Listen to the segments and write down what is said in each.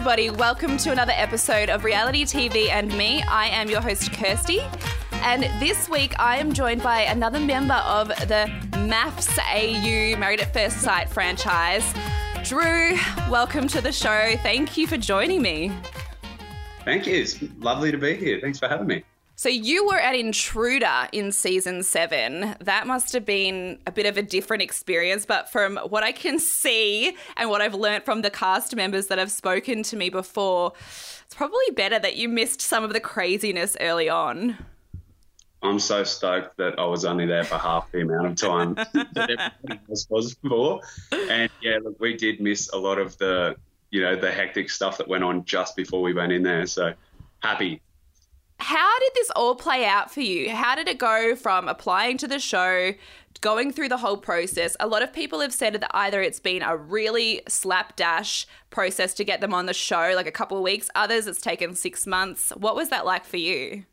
everybody. Welcome to another episode of Reality TV and Me. I am your host, Kirsty. And this week, I am joined by another member of the MAFS AU Married at First Sight franchise. Drew, welcome to the show. Thank you for joining me. Thank you. It's lovely to be here. Thanks for having me. So you were an intruder in season seven. That must have been a bit of a different experience, but from what I can see and what I've learnt from the cast members that have spoken to me before, it's probably better that you missed some of the craziness early on. I'm so stoked that I was only there for half the amount of time that everybody else was for. And yeah, look, we did miss a lot of the, you know, the hectic stuff that went on just before we went in there. So happy how did this all play out for you? How did it go from applying to the show, going through the whole process? A lot of people have said that either it's been a really slapdash process to get them on the show, like a couple of weeks, others it's taken six months. What was that like for you?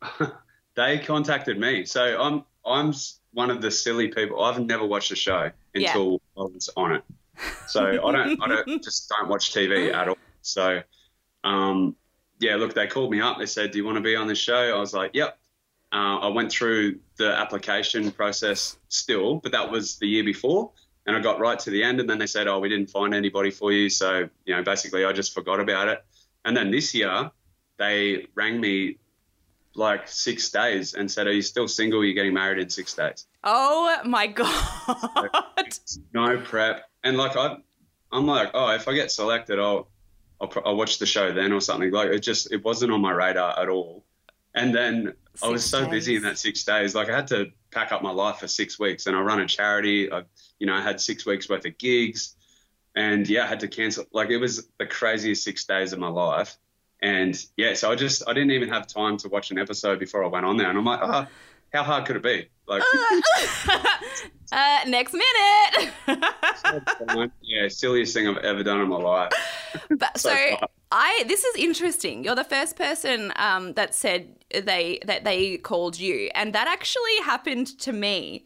they contacted me. So I'm I'm one of the silly people. I've never watched a show until yeah. I was on it. So I don't I don't just don't watch TV at all. So um, yeah, look, they called me up. They said, "Do you want to be on the show?" I was like, "Yep." Uh, I went through the application process still, but that was the year before, and I got right to the end, and then they said, "Oh, we didn't find anybody for you," so you know, basically, I just forgot about it. And then this year, they rang me like six days and said, "Are you still single? You're getting married in six days." Oh my god! no prep, and like I, I'm like, oh, if I get selected, I'll I'll, I'll watch the show then or something. Like it just it wasn't on my radar at all. And then six I was so days. busy in that six days. Like I had to pack up my life for six weeks, and I run a charity. I, you know, I had six weeks worth of gigs, and yeah, I had to cancel. Like it was the craziest six days of my life. And yeah, so I just I didn't even have time to watch an episode before I went on there, and I'm like, oh, how hard could it be? Like, uh, next minute. yeah, silliest thing I've ever done in my life. But so, so I this is interesting. You're the first person um, that said they that they called you, and that actually happened to me.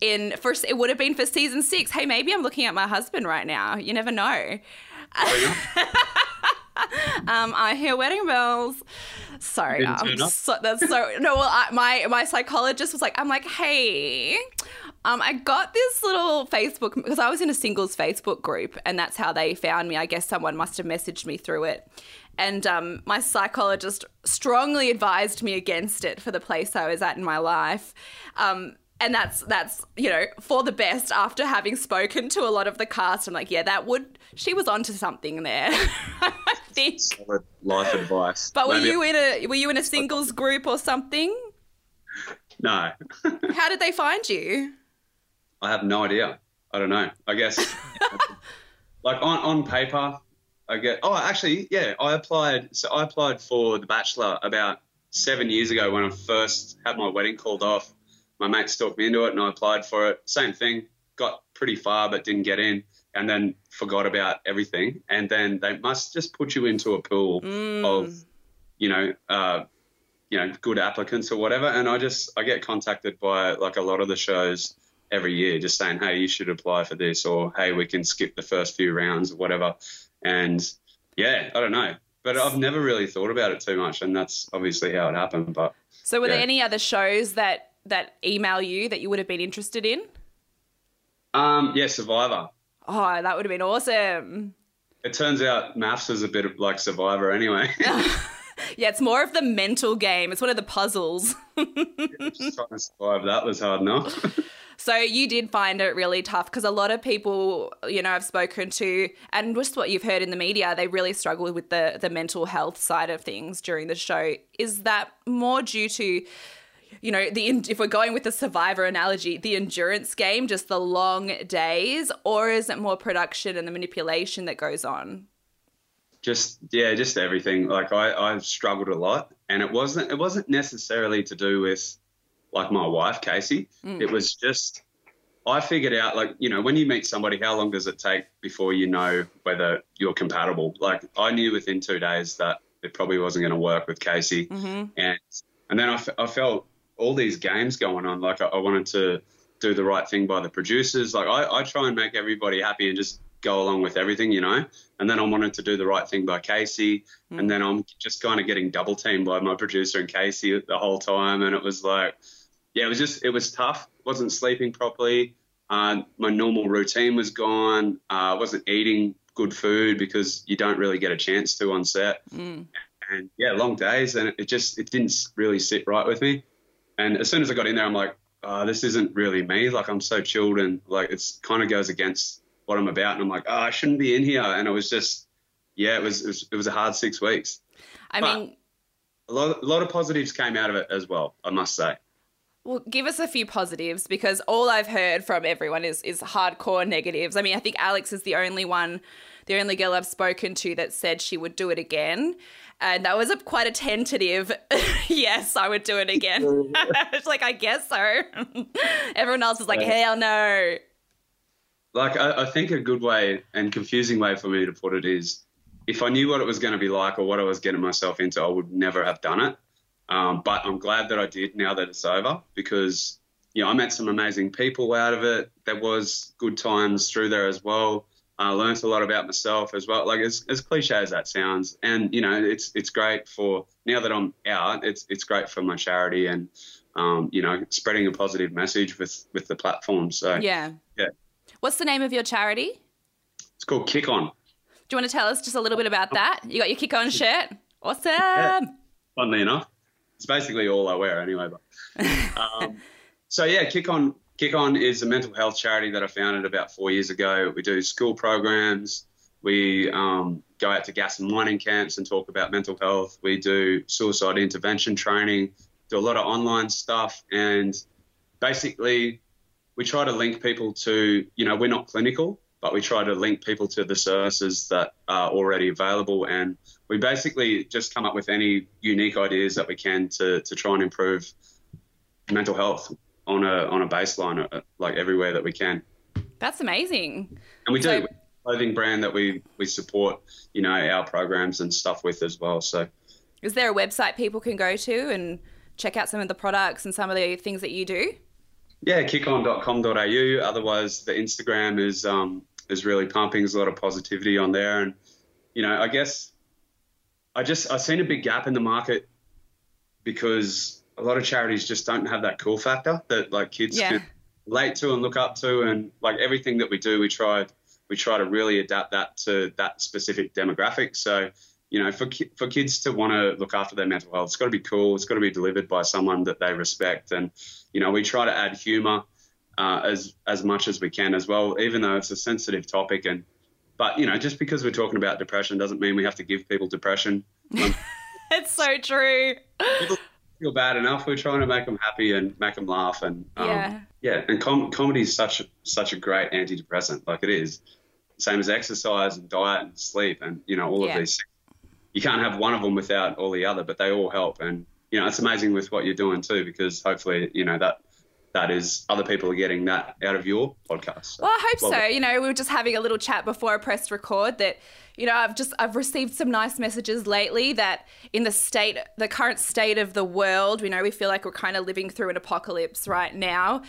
In first, it would have been for season six. Hey, maybe I'm looking at my husband right now. You never know. um, I hear wedding bells. Sorry, so, that's so no. Well, I, my my psychologist was like, I'm like, hey, um, I got this little Facebook because I was in a singles Facebook group, and that's how they found me. I guess someone must have messaged me through it, and um, my psychologist strongly advised me against it for the place I was at in my life. Um, and that's that's you know for the best after having spoken to a lot of the cast i'm like yeah that would she was onto something there i think. Solid life advice. But were Maybe you in a were you in a singles group or something? No. How did they find you? I have no idea. I don't know. I guess like on on paper i get oh actually yeah i applied so i applied for the bachelor about seven years ago when i first had my wedding called off my mates talked me into it and I applied for it. Same thing, got pretty far but didn't get in and then forgot about everything. And then they must just put you into a pool mm. of, you know, uh, you know, good applicants or whatever. And I just, I get contacted by like a lot of the shows every year just saying, hey, you should apply for this or hey, we can skip the first few rounds or whatever. And yeah, I don't know. But I've never really thought about it too much, and that's obviously how it happened. But so, were yeah. there any other shows that that email you that you would have been interested in? Um, yeah, Survivor. Oh, that would have been awesome. It turns out MAFS is a bit of like Survivor anyway. yeah, it's more of the mental game. It's one of the puzzles. yeah, trying to survive that was hard enough. So you did find it really tough because a lot of people, you know, I've spoken to, and just what you've heard in the media, they really struggle with the the mental health side of things during the show. Is that more due to you know, the if we're going with the survivor analogy, the endurance game, just the long days, or is it more production and the manipulation that goes on? Just yeah, just everything. Like I, I've struggled a lot, and it wasn't it wasn't necessarily to do with like my wife Casey. Mm. It was just I figured out like you know when you meet somebody, how long does it take before you know whether you're compatible? Like I knew within two days that it probably wasn't going to work with Casey, mm-hmm. and and then I, f- I felt all these games going on. Like I, I, wanted to do the right thing by the producers. Like I, I try and make everybody happy and just go along with everything, you know. And then I wanted to do the right thing by Casey, mm. and then I'm just kind of getting double teamed by my producer and Casey the whole time, and it was like, yeah, it was just it was tough. wasn't sleeping properly. Uh, my normal routine was gone. I uh, wasn't eating good food because you don't really get a chance to on set. Mm. And yeah, long days, and it just it didn't really sit right with me. And as soon as I got in there, I'm like, oh, this isn't really me. Like I'm so chilled and like it's kind of goes against what I'm about. And I'm like, oh, I shouldn't be in here. And it was just, yeah, it was it was, it was a hard six weeks. I but mean, a lot, a lot of positives came out of it as well. I must say. Well, give us a few positives because all I've heard from everyone is is hardcore negatives. I mean, I think Alex is the only one, the only girl I've spoken to that said she would do it again. And that was a quite a tentative yes, I would do it again. it's like I guess so. Everyone else is like, hell no. Like I, I think a good way and confusing way for me to put it is if I knew what it was going to be like or what I was getting myself into, I would never have done it. Um, but I'm glad that I did now that it's over because you know I met some amazing people out of it. There was good times through there as well. I learned a lot about myself as well. Like as, as cliche as that sounds, and you know it's it's great for now that I'm out. It's it's great for my charity and um, you know spreading a positive message with with the platform. So yeah, yeah. What's the name of your charity? It's called Kick On. Do you want to tell us just a little bit about that? You got your Kick On shirt. Awesome. Yeah. Funnily enough it's basically all I wear anyway. But um, so yeah, Kick On Kick On is a mental health charity that I founded about four years ago. We do school programs. We um, go out to gas and mining camps and talk about mental health. We do suicide intervention training. Do a lot of online stuff, and basically, we try to link people to. You know, we're not clinical, but we try to link people to the services that are already available. And we basically just come up with any unique ideas that we can to, to try and improve mental health on a, on a baseline, uh, like everywhere that we can. That's amazing. And we so- do clothing brand that we, we support, you know, our programs and stuff with as well. So is there a website people can go to and check out some of the products and some of the things that you do? Yeah, kickon.com.au. Otherwise, the Instagram is um, is really pumping. There's a lot of positivity on there, and you know, I guess I just I've seen a big gap in the market because a lot of charities just don't have that cool factor that like kids yeah. can relate to and look up to, and like everything that we do, we try we try to really adapt that to that specific demographic. So you know, for for kids to want to look after their mental health, it's got to be cool. It's got to be delivered by someone that they respect, and you know, we try to add humour uh, as as much as we can as well, even though it's a sensitive topic. And but you know, just because we're talking about depression doesn't mean we have to give people depression. Um, it's so true. People feel bad enough. We're trying to make them happy and make them laugh. And um, yeah, yeah. And com- comedy is such such a great antidepressant. Like it is, same as exercise and diet and sleep and you know all yeah. of these. You can't have one of them without all the other, but they all help. And you know, it's amazing with what you're doing too, because hopefully, you know, that that is other people are getting that out of your podcast. So, well, I hope so. It. You know, we were just having a little chat before I pressed record that, you know, I've just I've received some nice messages lately that in the state the current state of the world, you know, we feel like we're kind of living through an apocalypse right now.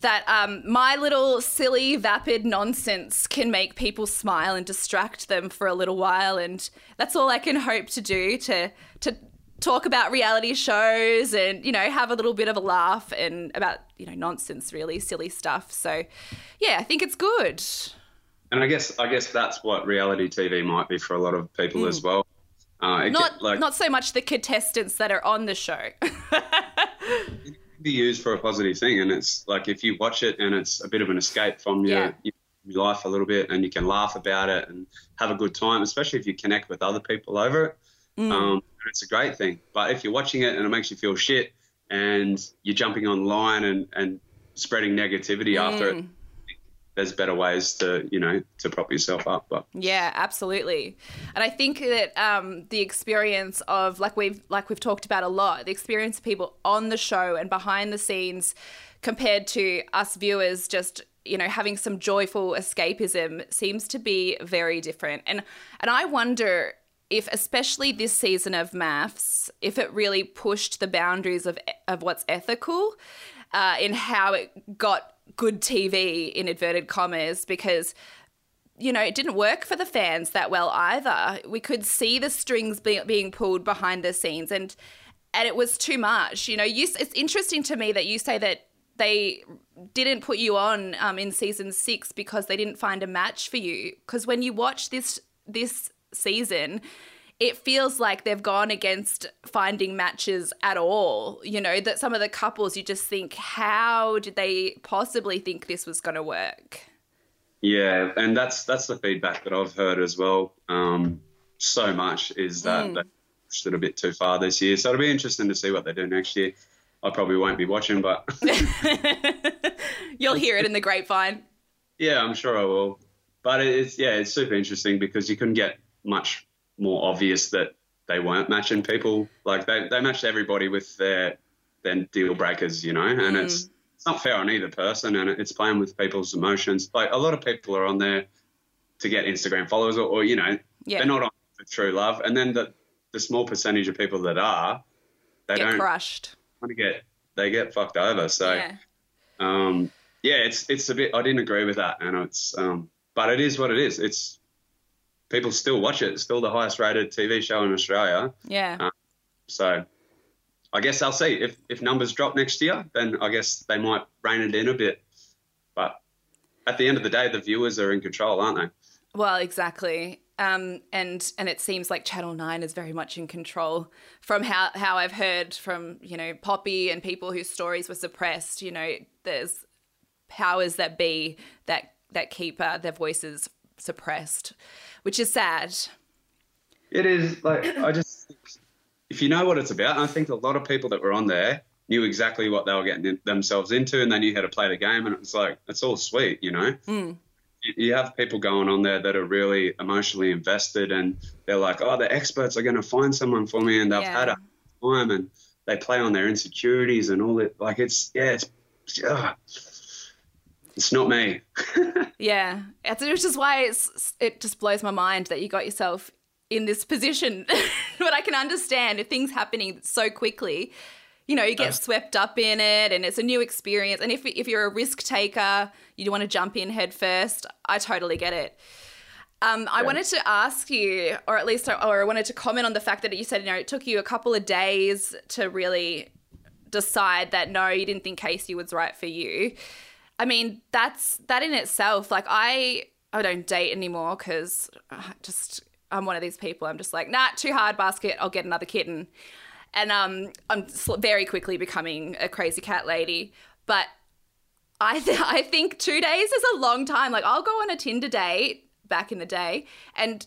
That um, my little silly, vapid nonsense can make people smile and distract them for a little while, and that's all I can hope to do to to talk about reality shows and you know have a little bit of a laugh and about you know nonsense really silly stuff so yeah i think it's good and i guess i guess that's what reality tv might be for a lot of people mm. as well uh, not get, like, not so much the contestants that are on the show be used for a positive thing and it's like if you watch it and it's a bit of an escape from your, yeah. your life a little bit and you can laugh about it and have a good time especially if you connect with other people over it mm. um, it's a great thing. But if you're watching it and it makes you feel shit and you're jumping online and, and spreading negativity mm. after it, there's better ways to you know to prop yourself up but yeah absolutely and i think that um, the experience of like we've like we've talked about a lot the experience of people on the show and behind the scenes compared to us viewers just you know having some joyful escapism seems to be very different and and i wonder if especially this season of MAFS, if it really pushed the boundaries of of what's ethical, uh, in how it got good TV in inverted commas, because you know, it didn't work for the fans that well either. We could see the strings be- being pulled behind the scenes, and and it was too much. You know, you, it's interesting to me that you say that they didn't put you on um, in season six because they didn't find a match for you. Because when you watch this this season, it feels like they've gone against finding matches at all. You know, that some of the couples you just think, how did they possibly think this was going to work? Yeah, and that's that's the feedback that I've heard as well. Um, so much is that mm. they pushed it a bit too far this year. So it'll be interesting to see what they do next year. I probably won't be watching, but you'll hear it in the grapevine. Yeah, I'm sure I will. But it's yeah, it's super interesting because you couldn't get much more obvious that they weren't matching people. Like they they matched everybody with their their deal breakers, you know, and mm. it's it's not fair on either person, and it's playing with people's emotions. Like a lot of people are on there to get Instagram followers, or, or you know, yeah. they're not on for true love. And then the the small percentage of people that are, they get don't crushed. Want to get they get fucked over. So, yeah. um, yeah, it's it's a bit. I didn't agree with that, and it's um, but it is what it is. It's people still watch it. It's still the highest rated TV show in Australia. Yeah. Um, so I guess I'll see if if numbers drop next year, then I guess they might rein it in a bit. But at the end of the day, the viewers are in control, aren't they? Well, exactly. Um, and and it seems like Channel Nine is very much in control. From how how I've heard from you know Poppy and people whose stories were suppressed. You know, there's powers that be that that keep uh, their voices suppressed, which is sad. It is like I just if you know what it's about, I think a lot of people that were on there knew exactly what they were getting themselves into, and they knew how to play the game, and it was like it's all sweet, you know. Mm. You have people going on there that are really emotionally invested, and they're like, "Oh, the experts are going to find someone for me," and they've yeah. had a time, and they play on their insecurities and all that. Like it's yeah, it's uh, it's not me. yeah, it's, which is why it just blows my mind that you got yourself in this position. but I can understand if things happening so quickly, you know, you get uh, swept up in it and it's a new experience. And if, if you're a risk taker, you want to jump in head first, I totally get it. Um, I yeah. wanted to ask you, or at least, or I wanted to comment on the fact that you said, you know, it took you a couple of days to really decide that no, you didn't think Casey was right for you. I mean, that's that in itself. Like, I I don't date anymore because just I'm one of these people. I'm just like, nah, too hard basket. I'll get another kitten. And um, I'm very quickly becoming a crazy cat lady. But I, th- I think two days is a long time. Like, I'll go on a Tinder date back in the day and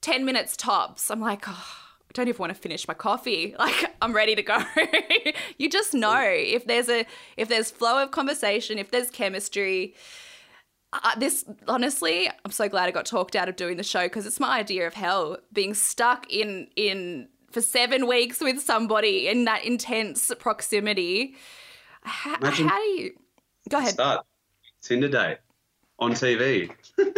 10 minutes tops. I'm like, oh, I don't even want to finish my coffee. Like, I'm ready to go. you just know if there's a if there's flow of conversation, if there's chemistry, uh, this honestly, I'm so glad I got talked out of doing the show because it's my idea of hell being stuck in in for seven weeks with somebody in that intense proximity. How, how do you go ahead? Start Tinder date on TV.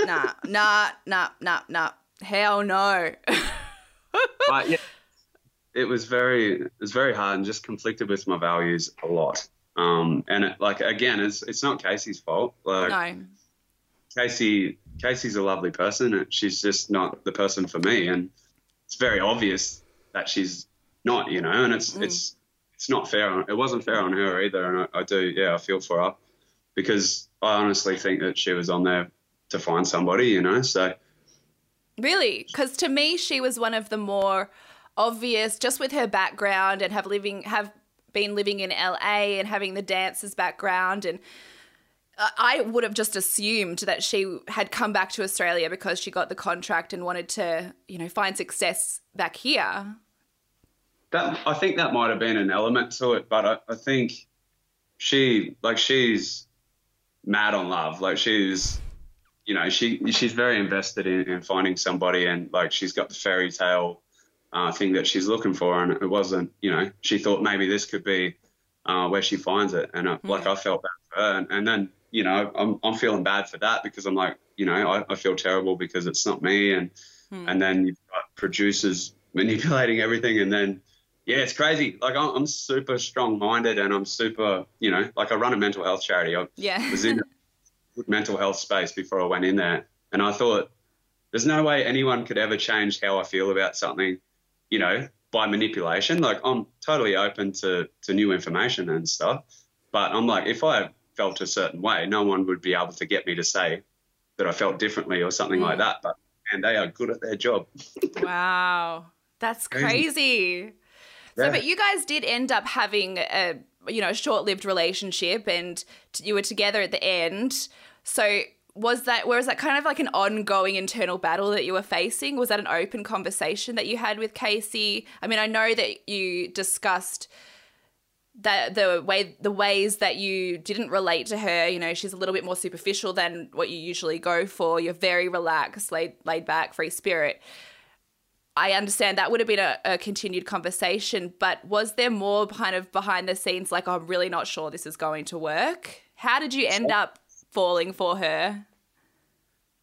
nah, nah, nah, nah, nah. Hell no. but yeah, it was very it was very hard and just conflicted with my values a lot. Um, and it, like again, it's it's not Casey's fault. Like, no Casey Casey's a lovely person. And She's just not the person for me, and it's very obvious that she's not. You know, and it's mm. it's it's not fair. On, it wasn't fair on her either, and I, I do. Yeah, I feel for her because I honestly think that she was on there to find somebody. You know, so really, because to me, she was one of the more obvious, just with her background and have living have been living in LA and having the dancers background and uh, I would have just assumed that she had come back to Australia because she got the contract and wanted to, you know, find success back here. That I think that might have been an element to it, but I, I think she like she's mad on love. Like she's, you know, she she's very invested in, in finding somebody, and like she's got the fairy tale uh, thing that she's looking for, and it wasn't, you know, she thought maybe this could be uh, where she finds it, and uh, mm. like I felt bad for her, and, and then you know, I'm, I'm feeling bad for that because I'm like, you know, I, I feel terrible because it's not me. And, hmm. and then you've got producers manipulating everything. And then, yeah, it's crazy. Like I'm, I'm super strong minded and I'm super, you know, like I run a mental health charity. I yeah. was in mental health space before I went in there. And I thought, there's no way anyone could ever change how I feel about something, you know, by manipulation. Like I'm totally open to, to new information and stuff. But I'm like, if I felt a certain way, no one would be able to get me to say that I felt differently or something mm. like that. But and they are good at their job. wow. That's crazy. Yeah. So, but you guys did end up having a you know short-lived relationship, and you were together at the end. So, was that was that kind of like an ongoing internal battle that you were facing? Was that an open conversation that you had with Casey? I mean, I know that you discussed that the way the ways that you didn't relate to her you know she's a little bit more superficial than what you usually go for you're very relaxed laid laid back free spirit I understand that would have been a, a, continued conversation, but was there more kind of behind the scenes, like, I'm really not sure this is going to work? How did you end up falling for her?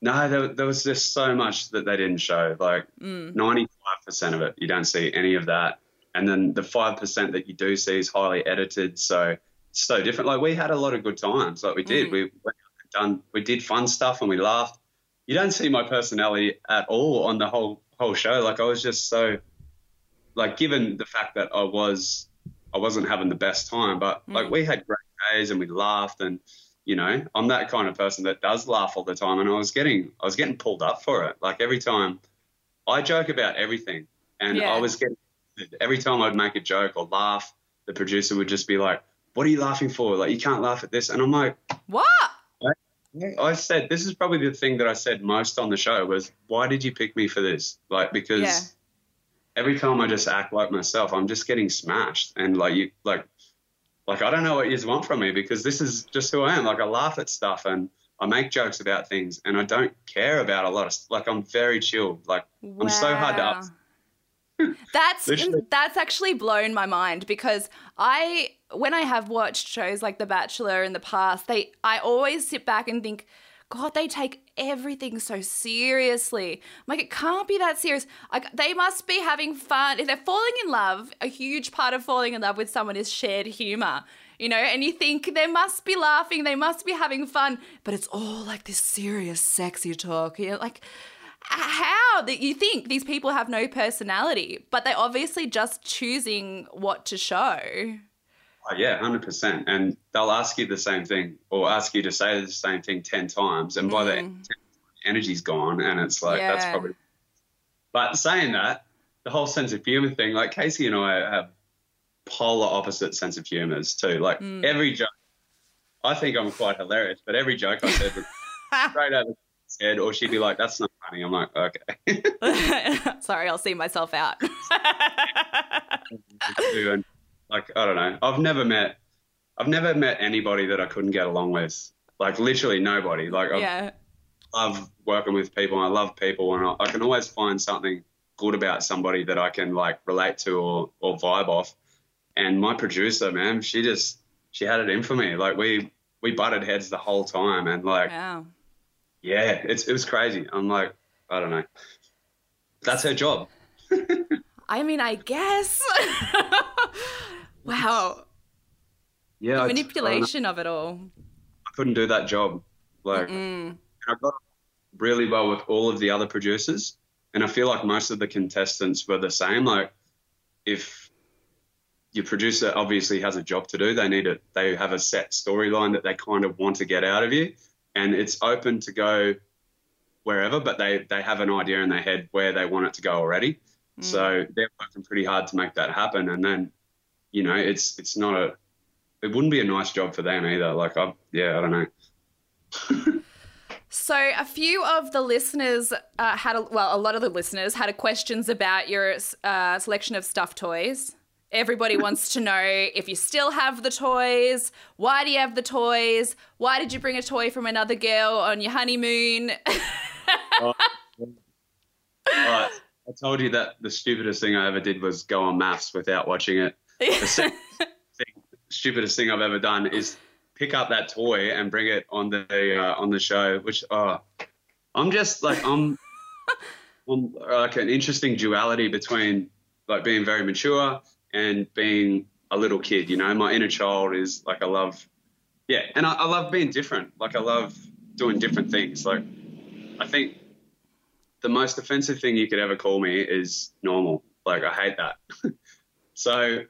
No, there, there was just so much that they didn't show. Like mm. 95% of it, you don't see any of that. And then the 5% that you do see is highly edited. So so different. Like we had a lot of good times. Like we did. Mm. We done, we did fun stuff and we laughed. You don't see my personality at all on the whole whole show. Like I was just so like given the fact that I was I wasn't having the best time, but mm. like we had great days and we laughed and you know I'm that kind of person that does laugh all the time and I was getting I was getting pulled up for it. Like every time I joke about everything and yeah. I was getting every time I'd make a joke or laugh, the producer would just be like, "What are you laughing for? Like you can't laugh at this." And I'm like, "What?" I said this is probably the thing that I said most on the show was why did you pick me for this? Like because yeah. every time I just act like myself, I'm just getting smashed and like you like like I don't know what you want from me because this is just who I am. Like I laugh at stuff and I make jokes about things and I don't care about a lot of like I'm very chill. Like wow. I'm so hard to up. That's that's actually blown my mind because I when I have watched shows like The Bachelor in the past, they I always sit back and think, God, they take everything so seriously. I'm like, it can't be that serious. Like, they must be having fun. If they're falling in love, a huge part of falling in love with someone is shared humor, you know? And you think they must be laughing, they must be having fun, but it's all like this serious, sexy talk. You know, like, how that you think these people have no personality, but they're obviously just choosing what to show. Oh, yeah, hundred percent. And they'll ask you the same thing, or ask you to say the same thing ten times, and by mm. the energy's gone, and it's like yeah. that's probably. But saying that, the whole sense of humor thing, like Casey and I have polar opposite sense of humors too. Like mm. every joke, I think I'm quite hilarious, but every joke I said was straight out of head, or she'd be like, "That's not funny." I'm like, "Okay." Sorry, I'll see myself out. and, like I don't know. I've never met, I've never met anybody that I couldn't get along with. Like literally nobody. Like yeah. I love working with people. I love people, and I, I can always find something good about somebody that I can like relate to or or vibe off. And my producer, man, she just she had it in for me. Like we we butted heads the whole time, and like. Wow yeah, it's it was crazy. I'm like, I don't know. That's her job. I mean, I guess. wow. Yeah, the manipulation of it all. I couldn't do that job. Like, I got really well with all of the other producers, and I feel like most of the contestants were the same. Like, if your producer obviously has a job to do, they need it. They have a set storyline that they kind of want to get out of you and it's open to go wherever, but they they have an idea in their head where they want it to go already. Mm. So they're working pretty hard to make that happen, and then you know it's it's not a it wouldn't be a nice job for them either. Like I yeah I don't know. So, a few of the listeners uh, had, a, well, a lot of the listeners had questions about your uh, selection of stuffed toys. Everybody wants to know if you still have the toys. Why do you have the toys? Why did you bring a toy from another girl on your honeymoon? oh, right. I told you that the stupidest thing I ever did was go on MAFS without watching it. The thing, stupidest thing I've ever done is pick up that toy and bring it on the uh, on the show. Which oh, I'm just like I'm, I'm like an interesting duality between like being very mature and being a little kid. You know, my inner child is like I love, yeah, and I, I love being different. Like I love doing different things. Like I think the most offensive thing you could ever call me is normal. Like I hate that. so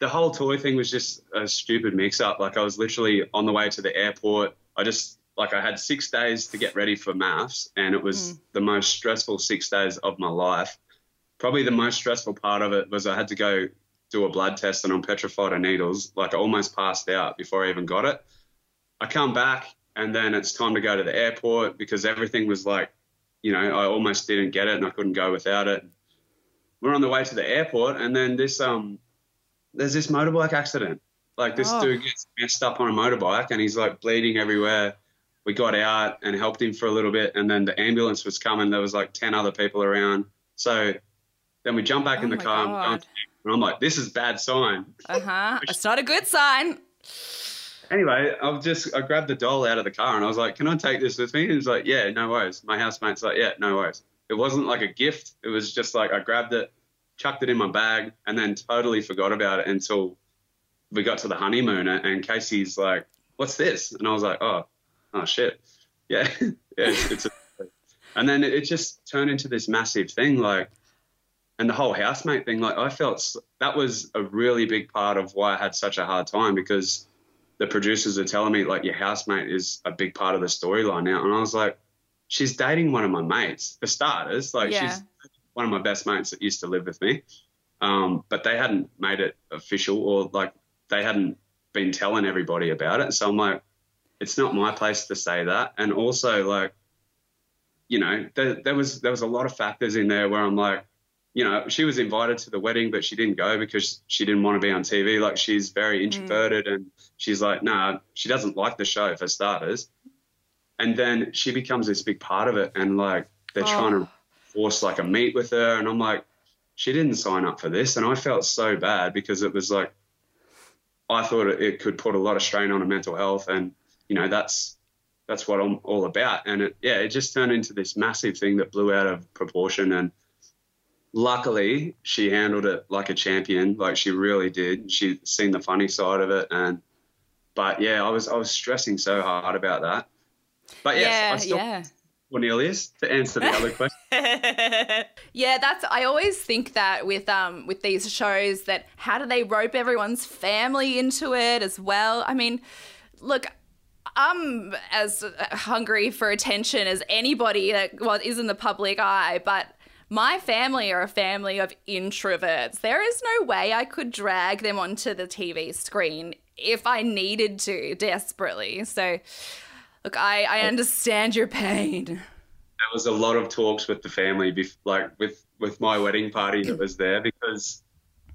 the whole toy thing was just a stupid mix up. Like I was literally on the way to the airport. I just like I had six days to get ready for MAFS, and it was mm. the most stressful six days of my life. Probably the most stressful part of it was I had to go do a blood test and I'm petrified of needles. Like I almost passed out before I even got it. I come back and then it's time to go to the airport because everything was like, you know, I almost didn't get it and I couldn't go without it. We're on the way to the airport and then this um there's this motorbike accident. Like this oh. dude gets messed up on a motorbike and he's like bleeding everywhere. We got out and helped him for a little bit and then the ambulance was coming. There was like 10 other people around. So then we jump back oh in the car and, I'm like, this is bad sign. Uh huh. it's not a good sign. Anyway, I just I grabbed the doll out of the car and I was like, "Can I take this with me?" And he's like, "Yeah, no worries." My housemate's like, "Yeah, no worries." It wasn't like a gift. It was just like I grabbed it, chucked it in my bag, and then totally forgot about it until we got to the honeymoon. And Casey's like, "What's this?" And I was like, "Oh, oh shit, yeah, yeah, it's." it's a, and then it just turned into this massive thing. Like and the whole housemate thing, like I felt that was a really big part of why I had such a hard time because the producers are telling me like your housemate is a big part of the storyline now, and I was like, she's dating one of my mates for starters, like yeah. she's one of my best mates that used to live with me, um, but they hadn't made it official or like they hadn't been telling everybody about it, so I'm like, it's not my place to say that, and also like, you know, there, there was there was a lot of factors in there where I'm like you know, she was invited to the wedding, but she didn't go because she didn't want to be on TV. Like she's very mm. introverted mm. and she's like, nah, she doesn't like the show for starters. And then she becomes this big part of it. And like, they're oh. trying to force like a meet with her. And I'm like, she didn't sign up for this. And I felt so bad because it was like, I thought it could put a lot of strain on her mental health. And, you know, that's, that's what I'm all about. And it, yeah, it just turned into this massive thing that blew out of proportion. And, luckily she handled it like a champion like she really did she'd seen the funny side of it and but yeah i was i was stressing so hard about that but yes yeah, I still yeah. Cornelius to answer the other question. yeah, that's I always think that with um with these shows that how do they rope everyone's family into it as well? I mean, look, I'm as hungry for attention as anybody that well, is in the public eye, but my family are a family of introverts. There is no way I could drag them onto the TV screen if I needed to desperately. So, look, I, I understand your pain. There was a lot of talks with the family, like with with my wedding party that was there, because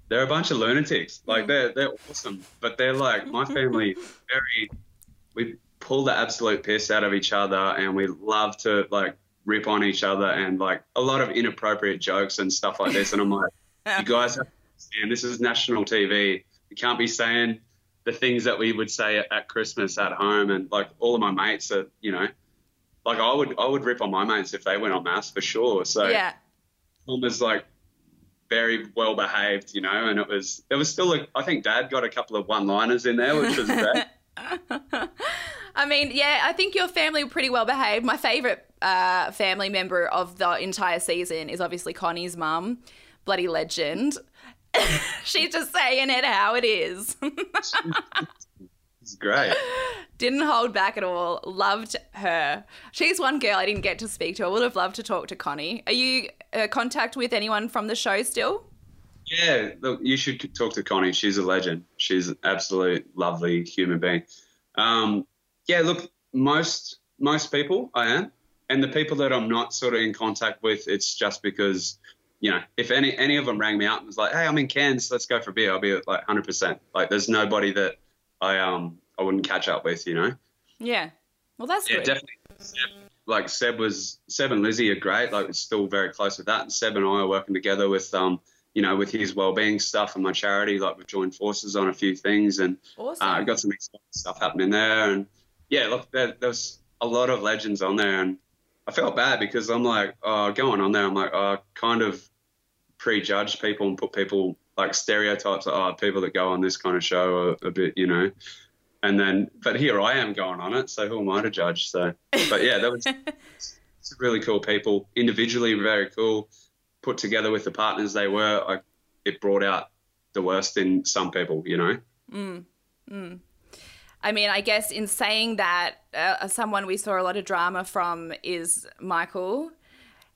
they're a bunch of lunatics. Like they're they're awesome, but they're like my family. Very, we pull the absolute piss out of each other, and we love to like rip on each other and like a lot of inappropriate jokes and stuff like this. And I'm like, you guys have to understand this is national TV. You can't be saying the things that we would say at, at Christmas at home. And like all of my mates are, you know, like I would I would rip on my mates if they went on MAFS for sure. So yeah, film was like very well behaved, you know, and it was there was still a, I think Dad got a couple of one liners in there, which was great. I mean, yeah, I think your family were pretty well behaved. My favorite uh, family member of the entire season is obviously Connie's mum, bloody legend. She's just saying it how it is. it's great. Didn't hold back at all. Loved her. She's one girl I didn't get to speak to. I would have loved to talk to Connie. Are you uh, contact with anyone from the show still? Yeah, look, you should talk to Connie. She's a legend. She's an absolute lovely human being. Um, yeah, look, most most people I am, and the people that I'm not sort of in contact with, it's just because you know, if any any of them rang me up and was like, "Hey, I'm in Cairns, let's go for a beer," I'll be like 100. percent Like, there's nobody that I um I wouldn't catch up with, you know. Yeah. Well, that's yeah, good. definitely. Seb, like Seb was Seb and Lizzie are great. Like, we're still very close with that. And Seb and I are working together with um you know, with his well-being stuff and my charity, like we've joined forces on a few things and awesome. uh, got some stuff happening there. And yeah, look, there, there's a lot of legends on there, and I felt bad because I'm like, oh, going on there, I'm like, oh, kind of prejudge people and put people like stereotypes. Of, oh, people that go on this kind of show are a bit, you know. And then, but here I am going on it, so who am I to judge? So, but yeah, that was really cool people. Individually, very cool. Put together with the partners they were, I, it brought out the worst in some people, you know? Mm. Mm. I mean, I guess in saying that, uh, someone we saw a lot of drama from is Michael.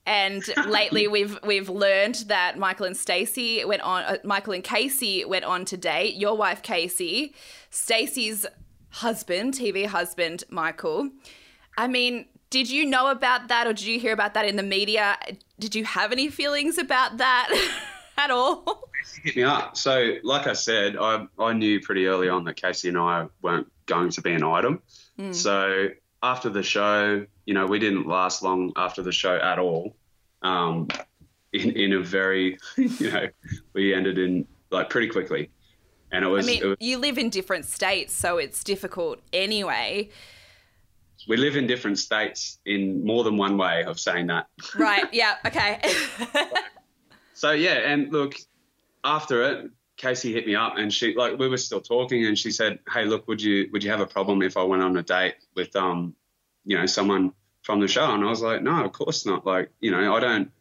And lately, we've we've learned that Michael and Stacey went on. Uh, Michael and Casey went on to date. Your wife Casey, Stacey's husband, TV husband Michael. I mean, did you know about that, or did you hear about that in the media? Did you have any feelings about that at all? Hit me up. So, like I said, I I knew pretty early on that Casey and I weren't going to be an item. Mm. So after the show, you know, we didn't last long after the show at all. Um, in, in a very, you know, we ended in like pretty quickly. And it was, I mean, was, you live in different states, so it's difficult anyway. We live in different states in more than one way of saying that. Right. Yeah. Okay. so, yeah. And look, after it, Casey hit me up and she like we were still talking and she said, "Hey, look, would you would you have a problem if I went on a date with um, you know, someone from the show?" And I was like, "No, of course not. Like, you know, I don't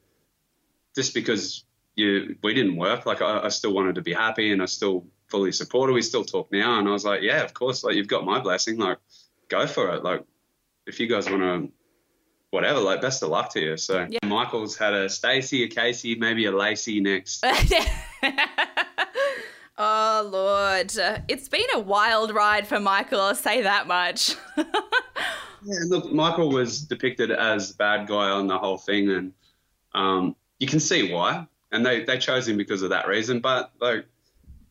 just because you we didn't work. Like, I, I still wanted to be happy and I still fully support her. We still talk now." And I was like, "Yeah, of course. Like, you've got my blessing. Like, go for it. Like, if you guys want to." Whatever, like best of luck to you. So yeah. Michael's had a Stacy, a Casey, maybe a Lacey next. Oh, Lord. It's been a wild ride for Michael, I'll say that much. yeah, look, Michael was depicted as bad guy on the whole thing, and um, you can see why. And they, they chose him because of that reason. But, like,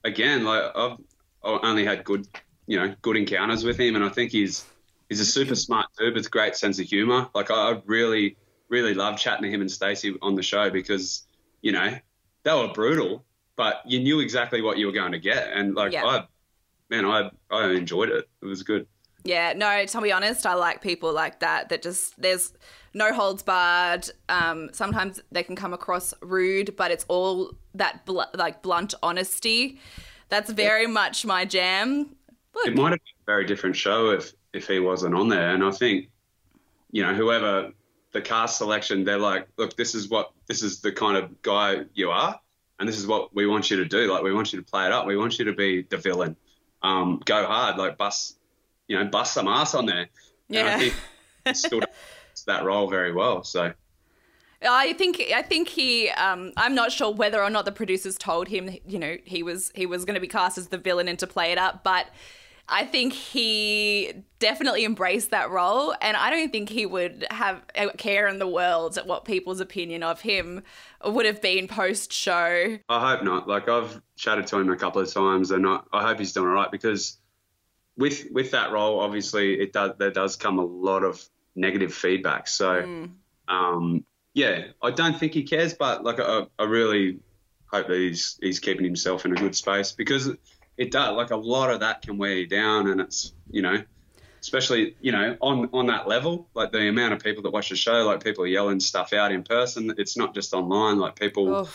again, like, I've only had good, you know, good encounters with him, and I think he's he's a super smart dude with great sense of humor. Like, I really, really love chatting to him and Stacey on the show because, you know, they were brutal but you knew exactly what you were going to get. And like, yeah. I, man, I, I enjoyed it. It was good. Yeah, no, to be honest, I like people like that, that just, there's no holds barred. Um, sometimes they can come across rude, but it's all that bl- like blunt honesty. That's very yeah. much my jam. Look. It might have been a very different show if, if he wasn't on there. And I think, you know, whoever the cast selection, they're like, look, this is what, this is the kind of guy you are and this is what we want you to do. Like we want you to play it up. We want you to be the villain. Um, go hard, like bust, you know, bust some ass on there. Yeah, and I that role very well. So. I think I think he. Um, I'm not sure whether or not the producers told him, you know, he was he was going to be cast as the villain and to play it up, but I think he definitely embraced that role, and I don't think he would have a care in the world at what people's opinion of him would have been post show. I hope not. Like I've chatted to him a couple of times, and I, I hope he's doing all right because with with that role, obviously, it does there does come a lot of negative feedback. So, mm. um, yeah, I don't think he cares, but like I, I really hope that he's he's keeping himself in a good space because it does. Like a lot of that can wear you down, and it's you know, especially you know on on that level, like the amount of people that watch the show, like people yelling stuff out in person. It's not just online. Like people,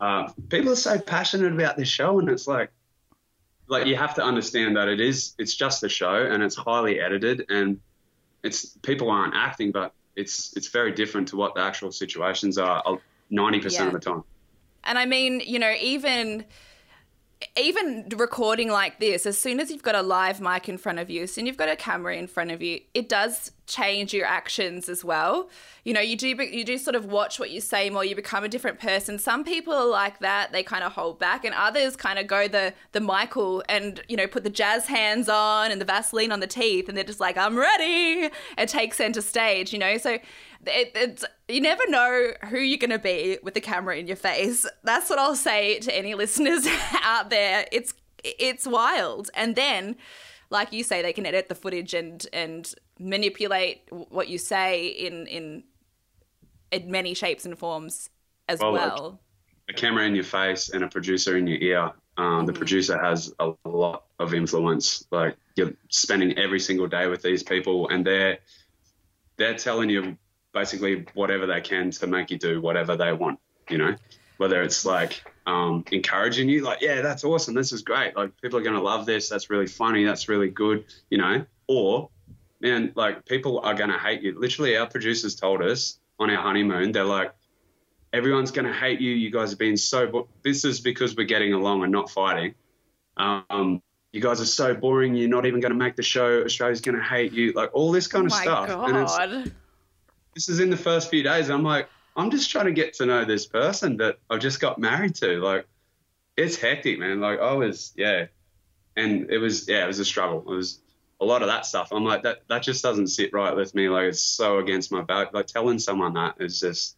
uh, people are so passionate about this show, and it's like, like you have to understand that it is. It's just a show, and it's highly edited, and it's people aren't acting, but it's it's very different to what the actual situations are uh, ninety yeah. percent of the time. And I mean, you know, even even recording like this, as soon as you've got a live mic in front of you, and you've got a camera in front of you, it does change your actions as well. You know, you do you do sort of watch what you say more. You become a different person. Some people are like that; they kind of hold back, and others kind of go the the Michael and you know put the jazz hands on and the Vaseline on the teeth, and they're just like, "I'm ready," and take center stage. You know, so it, it's you never know who you're going to be with the camera in your face. That's what I'll say to any listeners out there. It's it's wild. And then like you say they can edit the footage and and manipulate what you say in in in many shapes and forms as well. well. A camera in your face and a producer in your ear. Um. The producer has a lot of influence. Like you're spending every single day with these people, and they're they're telling you basically whatever they can to make you do whatever they want, you know, whether it's like um, encouraging you, like, yeah, that's awesome. This is great. Like, people are going to love this. That's really funny. That's really good, you know, or man, like people are gonna hate you. Literally, our producers told us on our honeymoon, they're like, everyone's gonna hate you. You guys are being so. Bo-. This is because we're getting along and not fighting. Um, you guys are so boring. You're not even going to make the show. Australia's going to hate you. Like all this kind of oh stuff. God. this is in the first few days. I'm like, I'm just trying to get to know this person that I've just got married to. Like, it's hectic, man. Like I was, yeah, and it was, yeah, it was a struggle. It was a lot of that stuff. I'm like, that that just doesn't sit right with me. Like it's so against my back. Like telling someone that is just,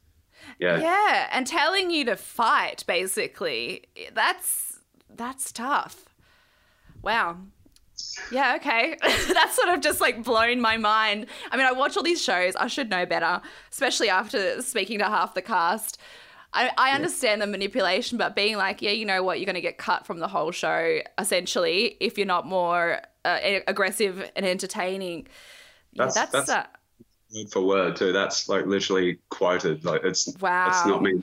yeah, yeah, and telling you to fight basically. That's that's tough. Wow. Yeah, okay. That's sort of just like blown my mind. I mean, I watch all these shows. I should know better, especially after speaking to half the cast. I, I understand the manipulation, but being like, yeah, you know what, you're going to get cut from the whole show, essentially, if you're not more uh, aggressive and entertaining. That's, yeah, that's, that's uh, word for word too. That's like literally quoted. Like it's wow. It's not me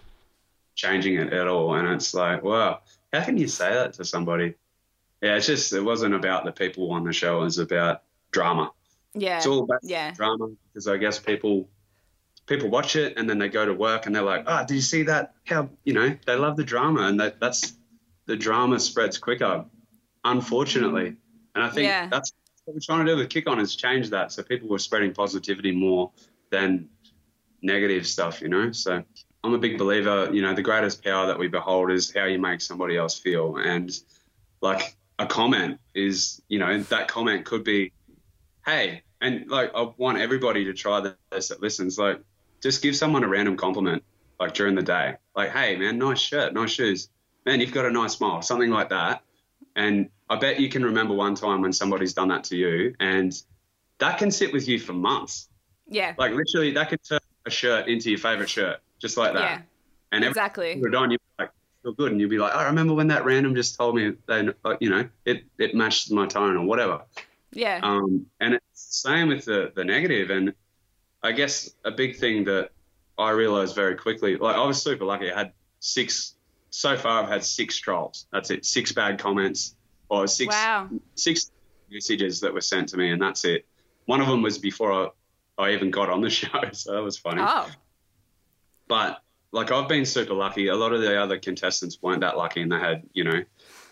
changing it at all, and it's like, wow, how can you say that to somebody? yeah, it's just it wasn't about the people on the show. It was about drama. Yeah, it's all about yeah. drama because I guess people people watch it and then they go to work and they're like, oh, do you see that? How you know they love the drama and that, that's the drama spreads quicker, unfortunately. And I think yeah. that's what we're trying to do with Kick On is change that so people were spreading positivity more than negative stuff, you know. So I'm a big believer, you know, the greatest power that we behold is how you make somebody else feel and like a comment is, you know, that comment could be, hey, and like I want everybody to try this that listens. Like, just give someone a random compliment, like during the day, like, hey, man, nice shirt, nice shoes, man, you've got a nice smile, something like that. And I bet you can remember one time when somebody's done that to you, and that can sit with you for months. Yeah. Like literally, that could turn a shirt into your favorite shirt, just like that. Yeah. And exactly. Put it on, you're like, feel good, and you'll be like, I remember when that random just told me they, you know, it it matched my tone or whatever. Yeah. Um, and it's the same with the the negative, and I guess a big thing that I realized very quickly, like I was super lucky. I had six so far. I've had six trolls. That's it. Six bad comments or six wow. six messages that were sent to me, and that's it. One of them was before I, I even got on the show, so that was funny. Oh. But like I've been super lucky. A lot of the other contestants weren't that lucky, and they had, you know,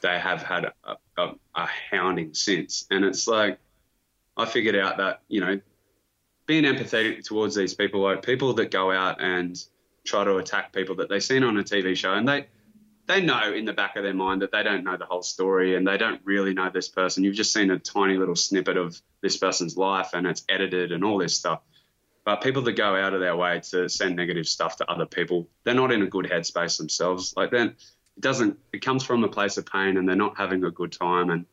they have had a, a, a hounding since. And it's like I figured out that you know, being empathetic towards these people, like people that go out and try to attack people that they've seen on a TV show, and they they know in the back of their mind that they don't know the whole story and they don't really know this person. You've just seen a tiny little snippet of this person's life, and it's edited and all this stuff. But people that go out of their way to send negative stuff to other people, they're not in a good headspace themselves. Like then it doesn't it comes from a place of pain and they're not having a good time. And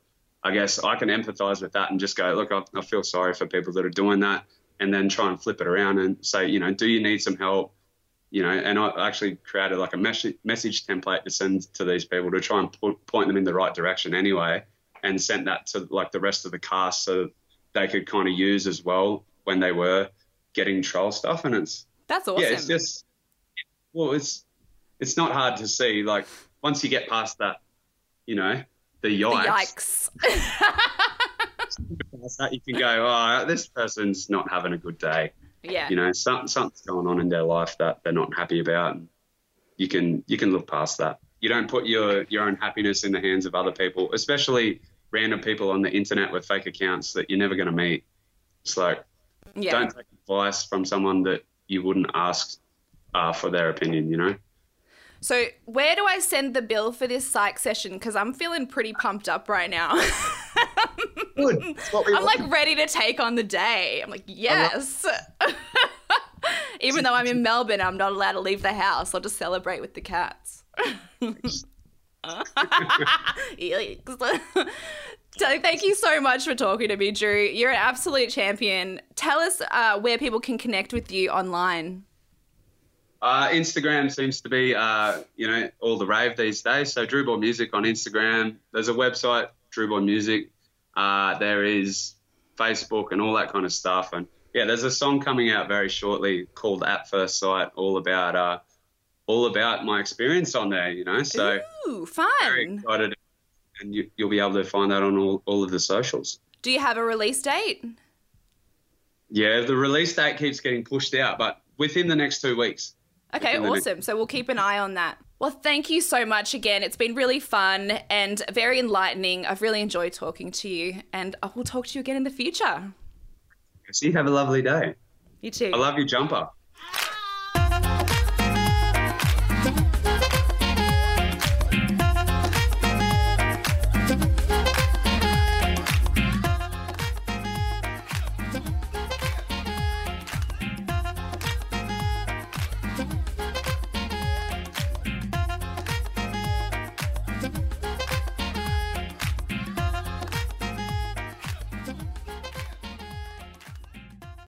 I guess I can empathize with that and just go, look, I, I feel sorry for people that are doing that and then try and flip it around and say, you know, do you need some help? You know, and I actually created like a message message template to send to these people to try and point them in the right direction anyway, and sent that to like the rest of the cast so they could kind of use as well when they were getting troll stuff, and it's that's awesome. Yeah, it's just well, it's it's not hard to see. Like once you get past that, you know, the yikes. The yikes. that, you can go, oh, this person's not having a good day. Yeah. You know, some, something's going on in their life that they're not happy about. And you can you can look past that. You don't put your your own happiness in the hands of other people, especially random people on the internet with fake accounts that you're never going to meet. It's like, yeah. don't take advice from someone that you wouldn't ask uh, for their opinion, you know? So, where do I send the bill for this psych session? Because I'm feeling pretty pumped up right now. Good. I'm like ready to take on the day. I'm like, yes. Even though I'm in Melbourne, I'm not allowed to leave the house. I'll just celebrate with the cats. Thank you so much for talking to me, Drew. You're an absolute champion. Tell us uh, where people can connect with you online. Uh, Instagram seems to be, uh, you know, all the rave these days. So Drew Music on Instagram. There's a website, Drew Music. Uh, there is Facebook and all that kind of stuff. And yeah, there's a song coming out very shortly called At First Sight, all about uh, all about my experience on there. You know, so Ooh, fun. Very excited and you, will be able to find that on all, all of the socials. Do you have a release date? Yeah, the release date keeps getting pushed out, but within the next two weeks. Okay, awesome. Next- so we'll keep an eye on that. Well, thank you so much again. It's been really fun and very enlightening. I've really enjoyed talking to you, and I will talk to you again in the future. See, you have a lovely day. You too. I love your jumper.